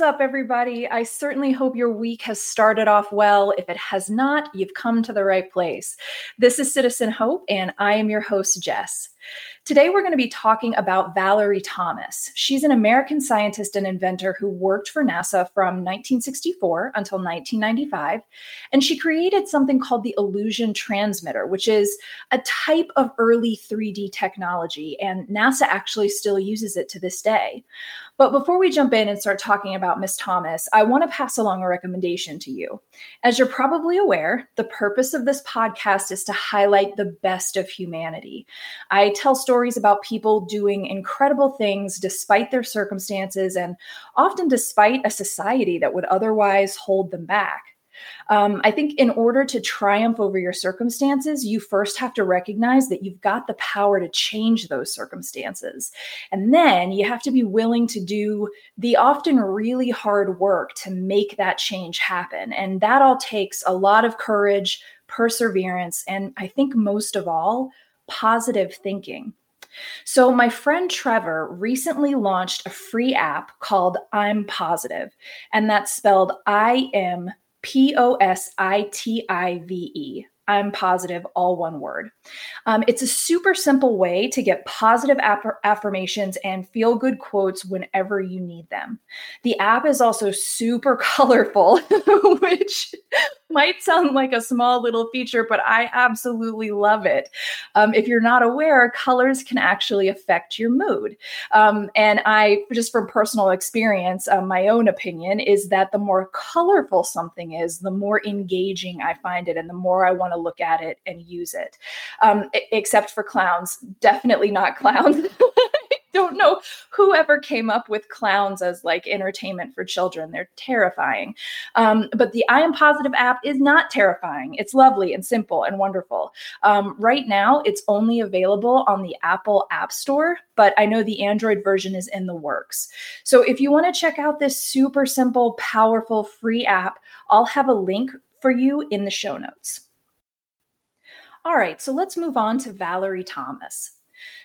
What's up, everybody? I certainly hope your week has started off well. If it has not, you've come to the right place. This is Citizen Hope, and I am your host, Jess. Today, we're going to be talking about Valerie Thomas. She's an American scientist and inventor who worked for NASA from 1964 until 1995. And she created something called the Illusion Transmitter, which is a type of early 3D technology. And NASA actually still uses it to this day. But before we jump in and start talking about Miss Thomas, I want to pass along a recommendation to you. As you're probably aware, the purpose of this podcast is to highlight the best of humanity. I tell stories about people doing incredible things despite their circumstances and often despite a society that would otherwise hold them back. Um, I think in order to triumph over your circumstances, you first have to recognize that you've got the power to change those circumstances. And then you have to be willing to do the often really hard work to make that change happen. And that all takes a lot of courage, perseverance, and I think most of all, positive thinking. So, my friend Trevor recently launched a free app called I'm Positive, and that's spelled I M P O S I T I V E. I'm positive, all one word. Um, it's a super simple way to get positive aff- affirmations and feel good quotes whenever you need them. The app is also super colorful, which might sound like a small little feature, but I absolutely love it. Um, if you're not aware, colors can actually affect your mood. Um, and I, just from personal experience, uh, my own opinion is that the more colorful something is, the more engaging I find it and the more I want to look at it and use it. Um, except for clowns, definitely not clowns. Don't know whoever came up with clowns as like entertainment for children. They're terrifying. Um, but the I Am Positive app is not terrifying. It's lovely and simple and wonderful. Um, right now, it's only available on the Apple App Store, but I know the Android version is in the works. So if you want to check out this super simple, powerful, free app, I'll have a link for you in the show notes. All right, so let's move on to Valerie Thomas.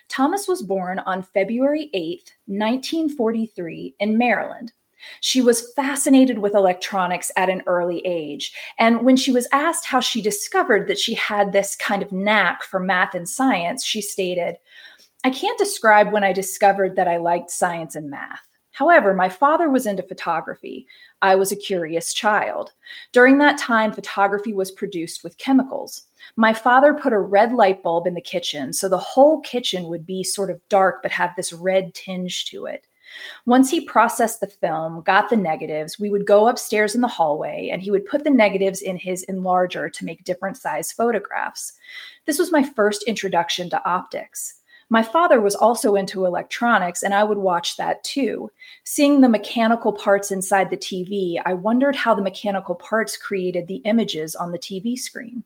Thomas was born on February 8, 1943, in Maryland. She was fascinated with electronics at an early age. And when she was asked how she discovered that she had this kind of knack for math and science, she stated, I can't describe when I discovered that I liked science and math. However, my father was into photography. I was a curious child. During that time, photography was produced with chemicals. My father put a red light bulb in the kitchen, so the whole kitchen would be sort of dark but have this red tinge to it. Once he processed the film, got the negatives, we would go upstairs in the hallway and he would put the negatives in his enlarger to make different size photographs. This was my first introduction to optics. My father was also into electronics, and I would watch that too. Seeing the mechanical parts inside the TV, I wondered how the mechanical parts created the images on the TV screen.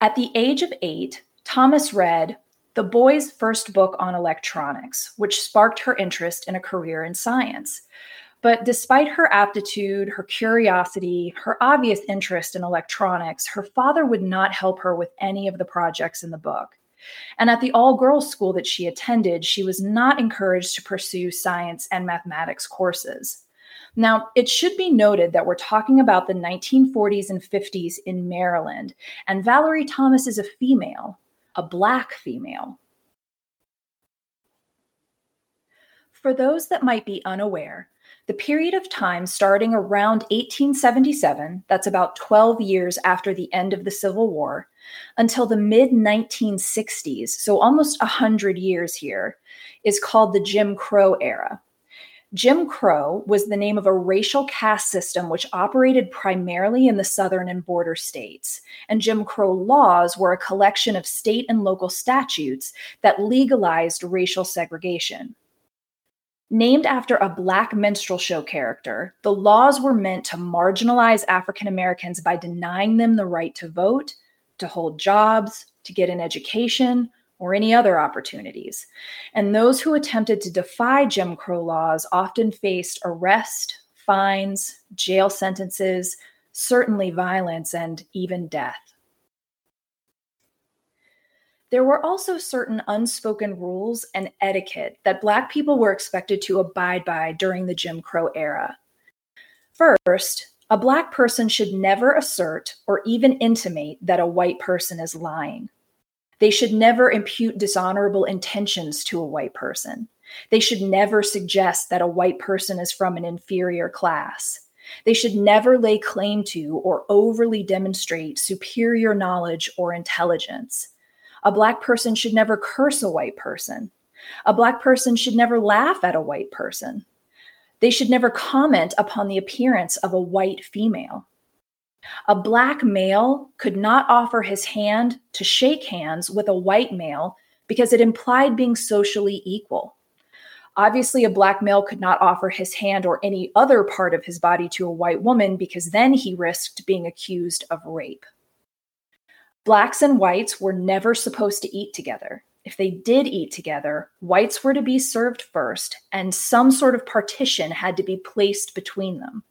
At the age of eight, Thomas read the boy's first book on electronics, which sparked her interest in a career in science. But despite her aptitude, her curiosity, her obvious interest in electronics, her father would not help her with any of the projects in the book. And at the all girls school that she attended, she was not encouraged to pursue science and mathematics courses. Now, it should be noted that we're talking about the 1940s and 50s in Maryland, and Valerie Thomas is a female, a Black female. For those that might be unaware, the period of time starting around 1877, that's about 12 years after the end of the Civil War, until the mid 1960s, so almost 100 years here, is called the Jim Crow era. Jim Crow was the name of a racial caste system which operated primarily in the southern and border states. And Jim Crow laws were a collection of state and local statutes that legalized racial segregation. Named after a Black minstrel show character, the laws were meant to marginalize African Americans by denying them the right to vote, to hold jobs, to get an education, or any other opportunities. And those who attempted to defy Jim Crow laws often faced arrest, fines, jail sentences, certainly violence, and even death. there were also certain unspoken rules and etiquette that Black people were expected to abide by during the Jim Crow era. First, a Black person should never assert or even intimate that a white person is lying. They should never impute dishonorable intentions to a white person. They should never suggest that a white person is from an inferior class. They should never lay claim to or overly demonstrate superior knowledge or intelligence. A Black person should never curse a white person. A Black person should never laugh at a white person. They should never comment upon the appearance of a white female. A Black male could not offer his hand to shake hands with a white male because it implied being socially equal. Obviously, a black male could not offer his hand or any other part of his body to a white woman because then he risked being accused of rape. Blacks and whites were never supposed to eat together. If they did eat together, whites were to be served first, and some sort of partition had to be placed between them.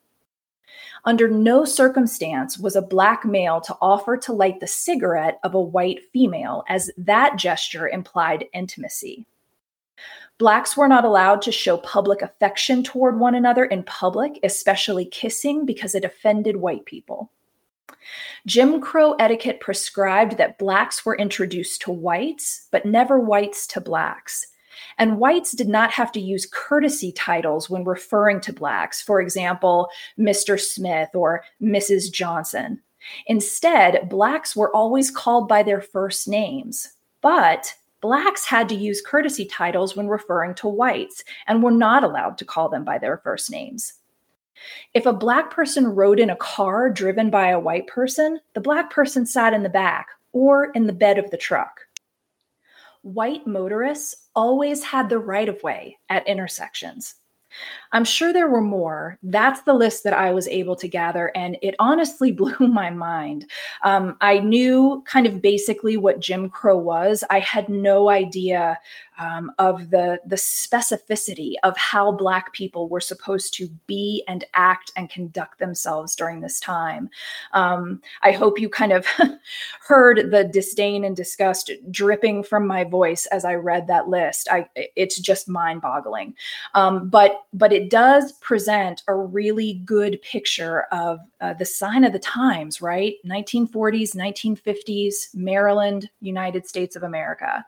Under no circumstance was a black male to offer to light the cigarette of a white female, as that gesture implied intimacy. Blacks were not allowed to show public affection toward one another in public, especially kissing, because it offended white people. Jim Crow etiquette prescribed that blacks were introduced to whites, but never whites to blacks. And whites did not have to use courtesy titles when referring to blacks, for example, Mr. Smith or Mrs. Johnson. Instead, blacks were always called by their first names. But blacks had to use courtesy titles when referring to whites and were not allowed to call them by their first names. If a black person rode in a car driven by a white person, the black person sat in the back or in the bed of the truck. White motorists always had the right of way at intersections. I'm sure there were more. That's the list that I was able to gather, and it honestly blew my mind. Um, I knew kind of basically what Jim Crow was. I had no idea um, of the the specificity of how Black people were supposed to be and act and conduct themselves during this time. Um, I hope you kind of heard the disdain and disgust dripping from my voice as I read that list. I it's just mind boggling, um, but but it does present a really good picture of uh, the sign of the times, right? 1940s, 1950s, Maryland, United States of America.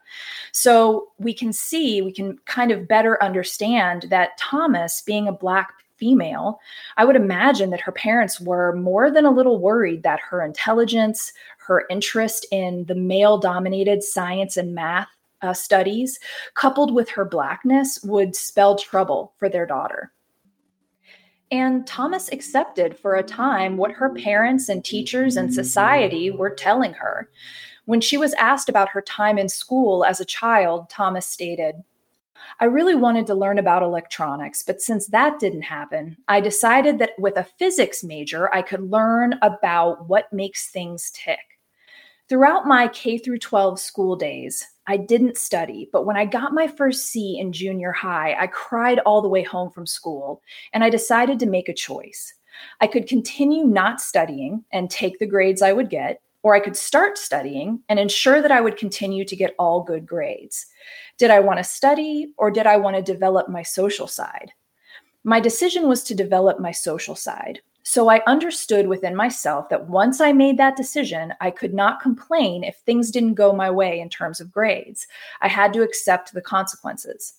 So we can see, we can kind of better understand that Thomas, being a Black female, I would imagine that her parents were more than a little worried that her intelligence, her interest in the male dominated science and math uh, studies, coupled with her Blackness, would spell trouble for their daughter. And Thomas accepted for a time what her parents and teachers and society were telling her. When she was asked about her time in school as a child, Thomas stated, I really wanted to learn about electronics, but since that didn't happen, I decided that with a physics major, I could learn about what makes things tick. Throughout my K through 12 school days, I didn't study, but when I got my first C in junior high, I cried all the way home from school, and I decided to make a choice. I could continue not studying and take the grades I would get, or I could start studying and ensure that I would continue to get all good grades. Did I want to study, or did I want to develop my social side? My decision was to develop my social side. So I understood within myself that once I made that decision, I could not complain if things didn't go my way in terms of grades. I had to accept the consequences.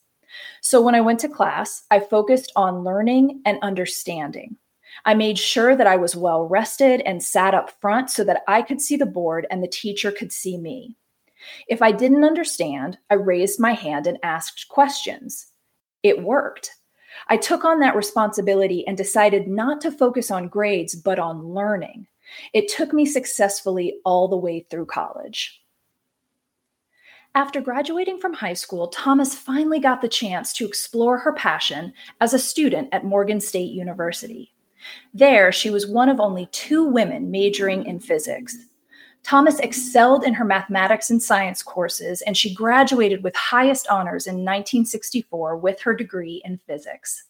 So when I went to class, I focused on learning and understanding. I made sure that I was well rested and sat up front so that I could see the board and the teacher could see me. If I didn't understand, I raised my hand and asked questions. It worked. I took on that responsibility and decided not to focus on grades, but on learning. It took me successfully all the way through college. After graduating from high school, Thomas finally got the chance to explore her passion as a student at Morgan State University. There, she was one of only two women majoring in physics. Thomas excelled in her mathematics and science courses, and she graduated with highest honors in 1964 with her degree in physics.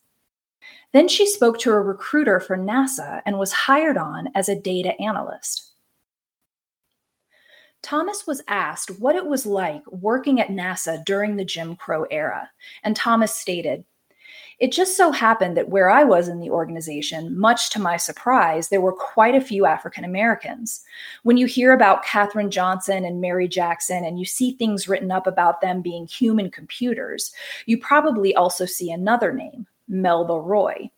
Then she spoke to a recruiter for NASA and was hired on as a data analyst. Thomas was asked what it was like working at NASA during the Jim Crow era, and Thomas stated, it just so happened that where I was in the organization, much to my surprise, there were quite a few African Americans. When you hear about Katherine Johnson and Mary Jackson and you see things written up about them being human computers, you probably also see another name, Melba Roy.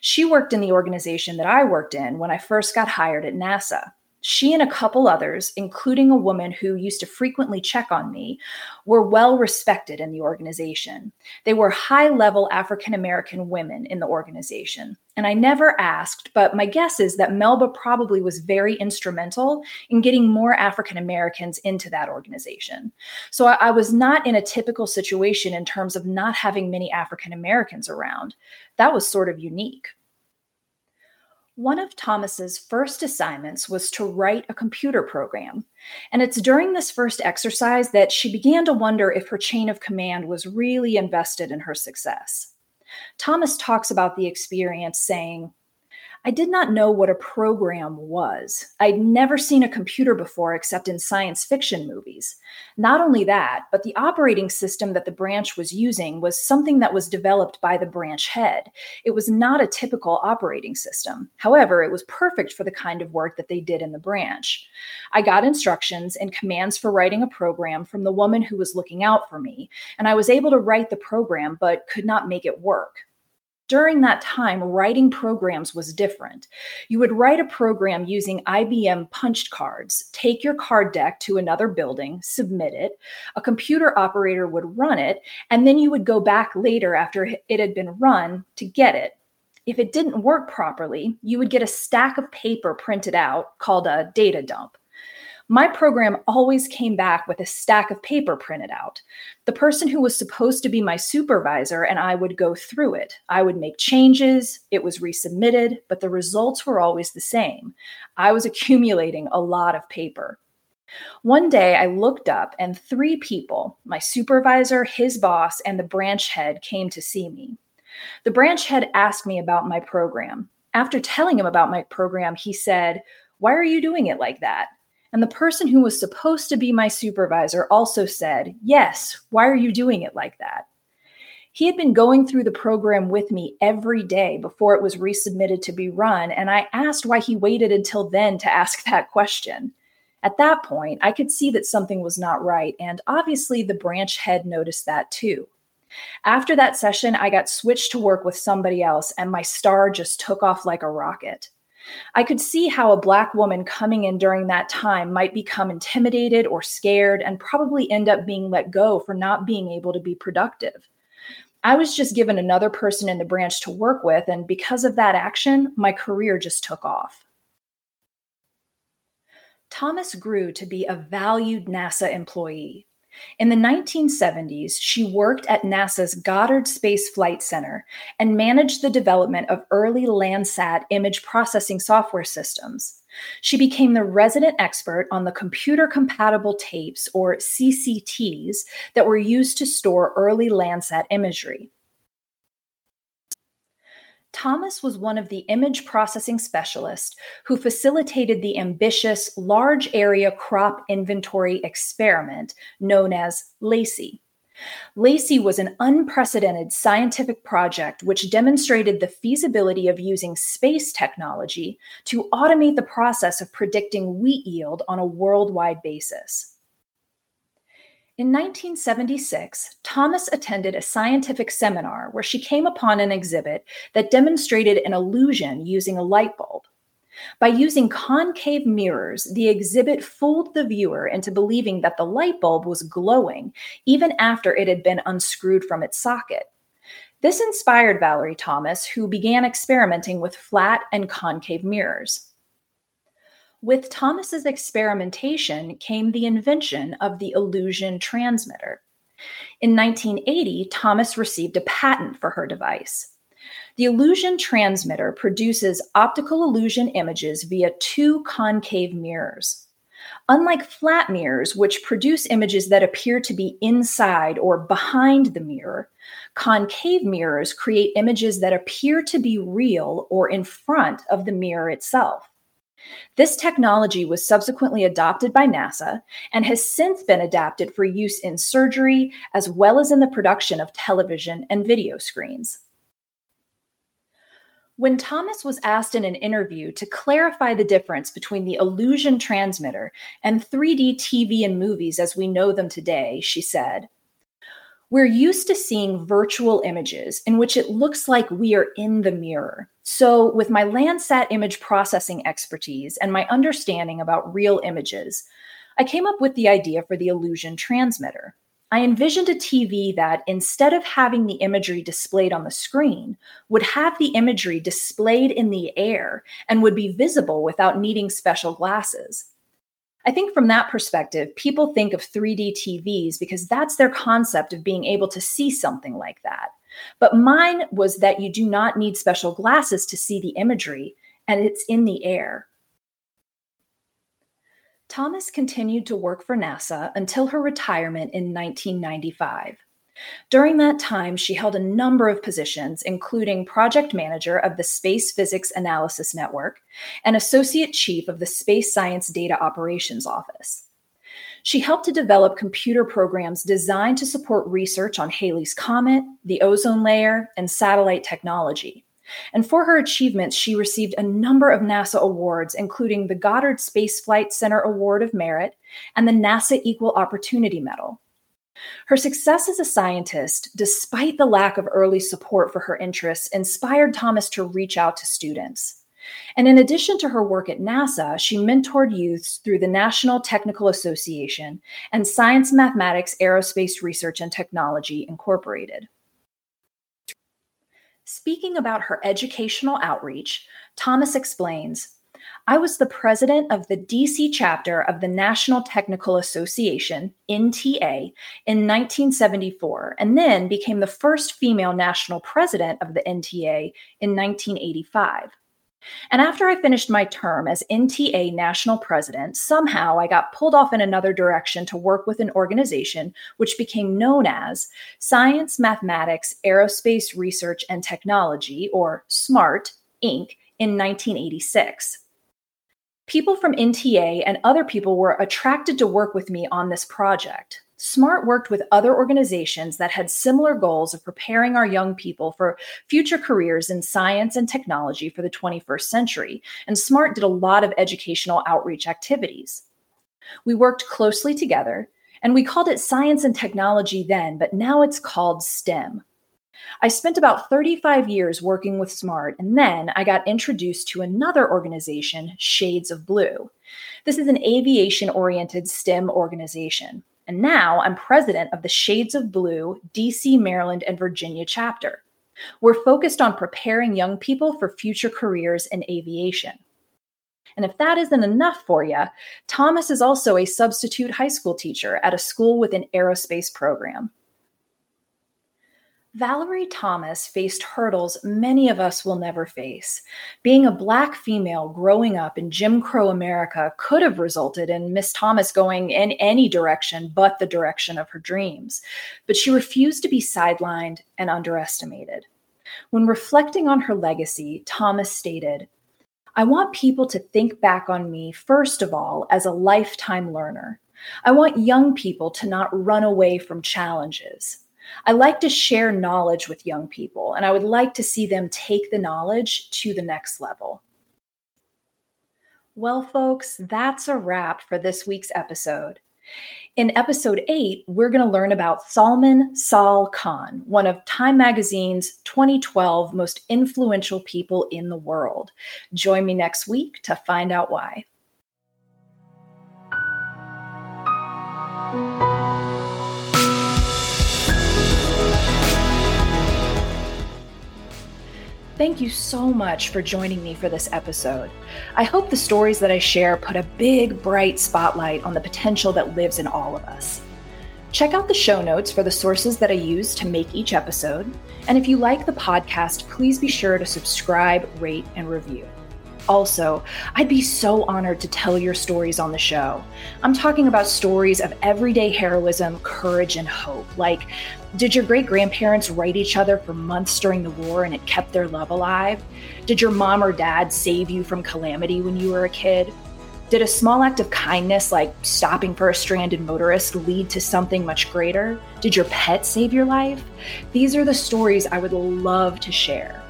She worked in the organization that I worked in when I first got hired at NASA. She and a couple others, including a woman who used to frequently check on me, were well respected in the organization. They were high level African American women in the organization. And I never asked, but my guess is that Melba probably was very instrumental in getting more African Americans into that organization. So I, I, was not in a typical situation in terms of not having many African Americans around. That was sort of unique. One of Thomas's first assignments was to write a computer program. And it's during this first exercise that she began to wonder if her chain of command was really invested in her success. Thomas talks about the experience saying, I did not know what a program was. I'd never seen a computer before except in science fiction movies. Not only that, but the operating system that the branch was using was something that was developed by the branch head. It was not a typical operating system. However, it was perfect for the kind of work that they did in the branch. I got instructions and commands for writing a program from the woman who was looking out for me, and I was able to write the program but could not make it work during that time, writing programs was different. You would write a program using IBM punched cards, take your card deck to another building, submit it, a computer operator would run it, and then you would go back later after it had been run to get it. If it didn't work properly, you would get a stack of paper printed out called a data dump. My program always came back with a stack of paper printed out. The person who was supposed to be my supervisor and I would go through it. I would make changes, it was resubmitted, but the results were always the same. I was accumulating a lot of paper. One day I looked up and three people, my supervisor, his boss, and the branch head, came to see me. The branch head asked me about my program. After telling him about my program, he said, Why are you doing it like that? And the person who was supposed to be my supervisor also said, Yes, why are you doing it like that? He had been going through the program with me every day before it was resubmitted to be run, and I asked why he waited until then to ask that question. At that point, I could see that something was not right, and obviously the branch head noticed that too. After that session, I got switched to work with somebody else, and my star just took off like a rocket. I could see how a Black woman coming in during that time might become intimidated or scared and probably end up being let go for not being able to be productive. I was just given another person in the branch to work with, and because of that action, my career just took off. Thomas grew to be a valued NASA employee. In the 1970s, she worked at NASA's Goddard Space Flight Center and managed the development of early Landsat image processing software systems. She became the resident expert on the computer compatible tapes, or CCTs, that were used to store early Landsat imagery. Thomas was one of the image processing specialists who facilitated the ambitious Large Area Crop Inventory experiment known as LACIE. LACIE was an unprecedented scientific project which demonstrated the feasibility of using space technology to automate the process of predicting wheat yield on a worldwide basis. In 1976, Thomas attended a scientific seminar where she came upon an exhibit that demonstrated an illusion using a light bulb. By using concave mirrors, the exhibit fooled the viewer into believing that the light bulb was glowing even after it had been unscrewed from its socket. This inspired Valerie Thomas, who began experimenting with flat and concave mirrors. With Thomas's experimentation came the invention of the illusion transmitter. In 1980, Thomas received a patent for her device. The illusion transmitter produces optical illusion images via two concave mirrors. Unlike flat mirrors, which produce images that appear to be inside or behind the mirror, concave mirrors create images that appear to be real or in front of the mirror itself. This technology was subsequently adopted by NASA and has since been adapted for use in surgery as well as in the production of television and video screens. When Thomas was asked in an interview to clarify the difference between the illusion transmitter and 3D TV and movies as we know them today, she said, We're used to seeing virtual images in which it looks like we are in the mirror. So, with my Landsat image processing expertise and my understanding about real images, I came up with the idea for the illusion transmitter. I envisioned a TV that, instead of having the imagery displayed on the screen, would have the imagery displayed in the air and would be visible without needing special glasses. I think from that perspective, people think of 3D TVs because that's their concept of being able to see something like that. But mine was that you do not need special glasses to see the imagery, and it's in the air. Thomas continued to work for NASA until her retirement in 1995. During that time, she held a number of positions, including project manager of the Space Physics Analysis Network and associate chief of the Space Science Data Operations Office. She helped to develop computer programs designed to support research on Halley's Comet, the ozone layer, and satellite technology. And for her achievements, she received a number of NASA awards, including the Goddard Space Flight Center Award of Merit and the NASA Equal Opportunity Medal. Her success as a scientist, despite the lack of early support for her interests, inspired Thomas to reach out to students. And in addition to her work at NASA, she mentored youths through the National Technical Association and Science Mathematics Aerospace Research and Technology Incorporated. Speaking about her educational outreach, Thomas explains I was the president of the DC chapter of the National Technical Association, NTA, in 1974, and then became the first female national president of the NTA in 1985. And after I finished my term as NTA national president, somehow I got pulled off in another direction to work with an organization which became known as Science, Mathematics, Aerospace Research and Technology, or SMART, Inc., in 1986. People from NTA and other people were attracted to work with me on this project. SMART worked with other organizations that had similar goals of preparing our young people for future careers in science and technology for the 21st century, and SMART did a lot of educational outreach activities. We worked closely together, and we called it science and technology then, but now it's called STEM. I spent about 35 years working with SMART, and then I got introduced to another organization, Shades of Blue. This is an aviation oriented STEM organization. And now I'm president of the Shades of Blue DC, Maryland, and Virginia chapter. We're focused on preparing young people for future careers in aviation. And if that isn't enough for you, Thomas is also a substitute high school teacher at a school with an aerospace program. Valerie Thomas faced hurdles many of us will never face. Being a Black female growing up in Jim Crow America could have resulted in Miss Thomas going in any direction but the direction of her dreams. But she refused to be sidelined and underestimated. When reflecting on her legacy, Thomas stated, I want people to think back on me, first of all, as a lifetime learner. I want young people to not run away from challenges. I like to share knowledge with young people, and I would like to see them take the knowledge to the next level. Well, folks, that's a wrap for this week's episode. In episode eight, we're going to learn about Salman Sal Khan, one of Time Magazine's 2012 most influential people in the world. Join me next week to find out why. Thank you so much for joining me for this episode. I hope the stories that I share put a big, bright spotlight on the potential that lives in all of us. Check out the show notes for the sources that I use to make each episode. And if you like the podcast, please be sure to subscribe, rate, and review. Also, I'd be so honored to tell your stories on the show. I'm talking about stories of everyday heroism, courage, and hope. Like, did your great grandparents write each other for months during the war and it kept their love alive? Did your mom or dad save you from calamity when you were a kid? Did a small act of kindness, like stopping for a stranded motorist, lead to something much greater? Did your pet save your life? These are the stories I would love to share.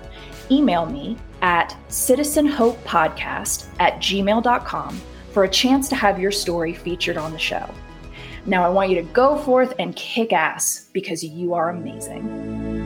Email me at citizenhopepodcast at gmail.com for a chance to have your story featured on the show. Now, I want you to go forth and kick ass because you are amazing.